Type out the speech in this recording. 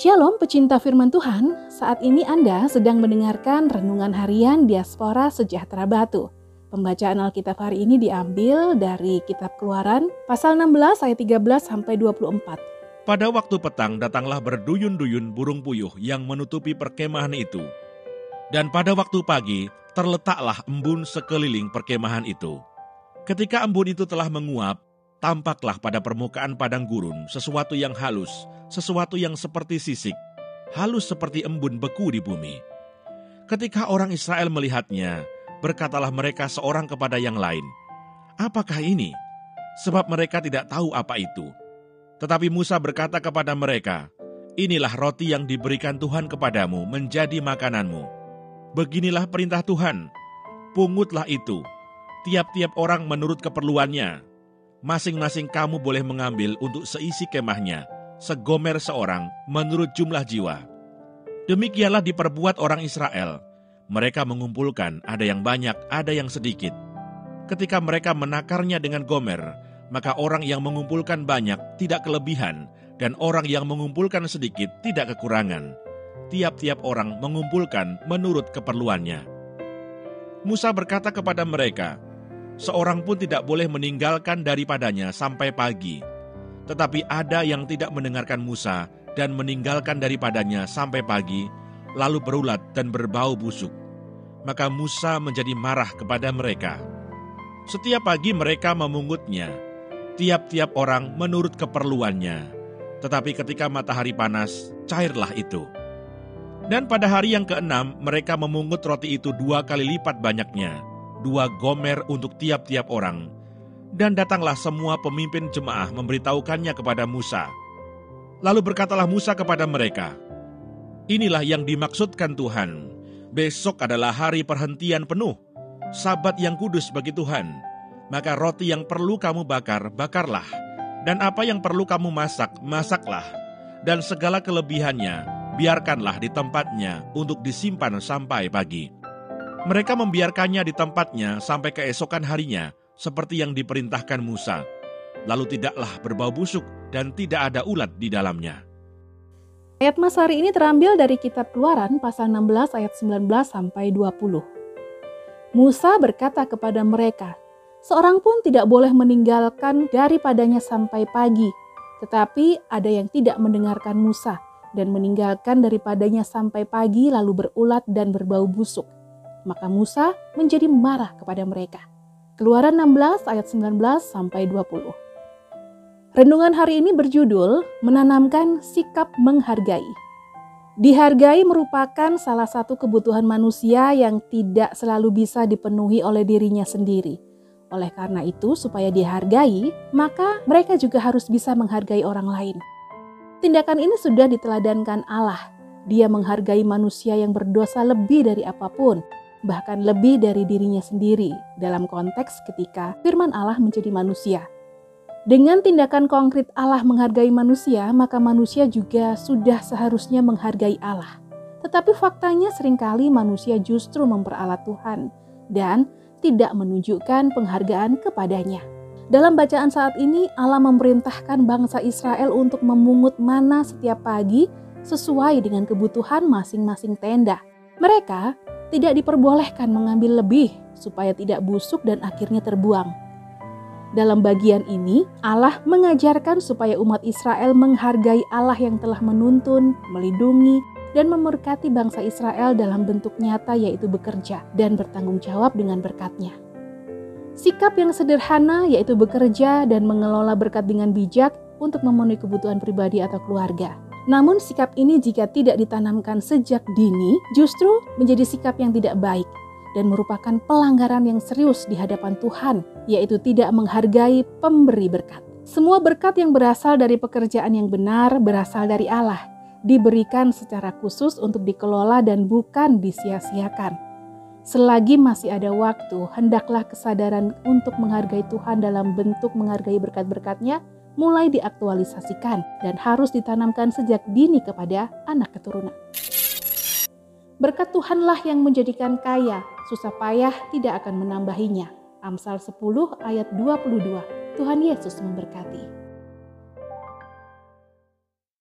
Shalom pecinta firman Tuhan, saat ini Anda sedang mendengarkan Renungan Harian Diaspora Sejahtera Batu. Pembacaan Alkitab hari ini diambil dari kitab Keluaran pasal 16 ayat 13 sampai 24. Pada waktu petang datanglah berduyun-duyun burung puyuh yang menutupi perkemahan itu. Dan pada waktu pagi terletaklah embun sekeliling perkemahan itu. Ketika embun itu telah menguap, tampaklah pada permukaan padang gurun sesuatu yang halus, sesuatu yang seperti sisik, halus seperti embun beku di bumi. Ketika orang Israel melihatnya, berkatalah mereka seorang kepada yang lain, "Apakah ini?" Sebab mereka tidak tahu apa itu. Tetapi Musa berkata kepada mereka, "Inilah roti yang diberikan Tuhan kepadamu menjadi makananmu. Beginilah perintah Tuhan: pungutlah itu, tiap-tiap orang menurut keperluannya." Masing-masing kamu boleh mengambil untuk seisi kemahnya, segomer seorang menurut jumlah jiwa. Demikianlah diperbuat orang Israel. Mereka mengumpulkan, ada yang banyak, ada yang sedikit. Ketika mereka menakarnya dengan gomer, maka orang yang mengumpulkan banyak tidak kelebihan, dan orang yang mengumpulkan sedikit tidak kekurangan. Tiap-tiap orang mengumpulkan menurut keperluannya. Musa berkata kepada mereka, seorang pun tidak boleh meninggalkan daripadanya sampai pagi. Tetapi ada yang tidak mendengarkan Musa dan meninggalkan daripadanya sampai pagi, lalu berulat dan berbau busuk. Maka Musa menjadi marah kepada mereka. Setiap pagi mereka memungutnya, tiap-tiap orang menurut keperluannya. Tetapi ketika matahari panas, cairlah itu. Dan pada hari yang keenam, mereka memungut roti itu dua kali lipat banyaknya, dua gomer untuk tiap-tiap orang. Dan datanglah semua pemimpin jemaah memberitahukannya kepada Musa. Lalu berkatalah Musa kepada mereka, Inilah yang dimaksudkan Tuhan. Besok adalah hari perhentian penuh, sabat yang kudus bagi Tuhan. Maka roti yang perlu kamu bakar, bakarlah. Dan apa yang perlu kamu masak, masaklah. Dan segala kelebihannya, biarkanlah di tempatnya untuk disimpan sampai pagi.' Mereka membiarkannya di tempatnya sampai keesokan harinya, seperti yang diperintahkan Musa. Lalu tidaklah berbau busuk dan tidak ada ulat di dalamnya. Ayat Mas hari ini terambil dari kitab Keluaran pasal 16 ayat 19 sampai 20. Musa berkata kepada mereka, Seorang pun tidak boleh meninggalkan daripadanya sampai pagi, tetapi ada yang tidak mendengarkan Musa dan meninggalkan daripadanya sampai pagi lalu berulat dan berbau busuk maka Musa menjadi marah kepada mereka. Keluaran 16 ayat 19 sampai 20. Renungan hari ini berjudul Menanamkan Sikap Menghargai. Dihargai merupakan salah satu kebutuhan manusia yang tidak selalu bisa dipenuhi oleh dirinya sendiri. Oleh karena itu, supaya dihargai, maka mereka juga harus bisa menghargai orang lain. Tindakan ini sudah diteladankan Allah. Dia menghargai manusia yang berdosa lebih dari apa pun, bahkan lebih dari dirinya sendiri dalam konteks ketika firman Allah menjadi manusia. Dengan tindakan konkret Allah menghargai manusia, maka manusia juga sudah seharusnya menghargai Allah. Tetapi faktanya sering kali manusia justru memperalat Tuhan dan tidak menunjukkan penghargaan kepadanya. Dalam bacaan saat ini, Allah memerintahkan bangsa Israel untuk memungut mana setiap pagi sesuai dengan kebutuhan masing-masing tenda. Mereka tidak diperbolehkan mengambil lebih supaya tidak busuk dan akhirnya terbuang. Dalam bagian ini, Allah mengajarkan supaya umat Israel menghargai Allah yang telah menuntun, melindungi, dan memberkati bangsa Israel dalam bentuk nyata yaitu bekerja dan bertanggung jawab dengan berkatnya. Sikap yang sederhana yaitu bekerja dan mengelola berkat dengan bijak untuk memenuhi kebutuhan pribadi atau keluarga. Namun sikap ini jika tidak ditanamkan sejak dini justru menjadi sikap yang tidak baik dan merupakan pelanggaran yang serius di hadapan Tuhan, yaitu tidak menghargai pemberi berkat. Semua berkat yang berasal dari pekerjaan yang benar berasal dari Allah, diberikan secara khusus untuk dikelola dan bukan disia-siakan. Selagi masih ada waktu, hendaklah kesadaran untuk menghargai Tuhan dalam bentuk menghargai berkat-berkatnya mulai diaktualisasikan dan harus ditanamkan sejak dini kepada anak keturunan. Berkat Tuhanlah yang menjadikan kaya, susah payah tidak akan menambahinya. Amsal 10 ayat 22. Tuhan Yesus memberkati.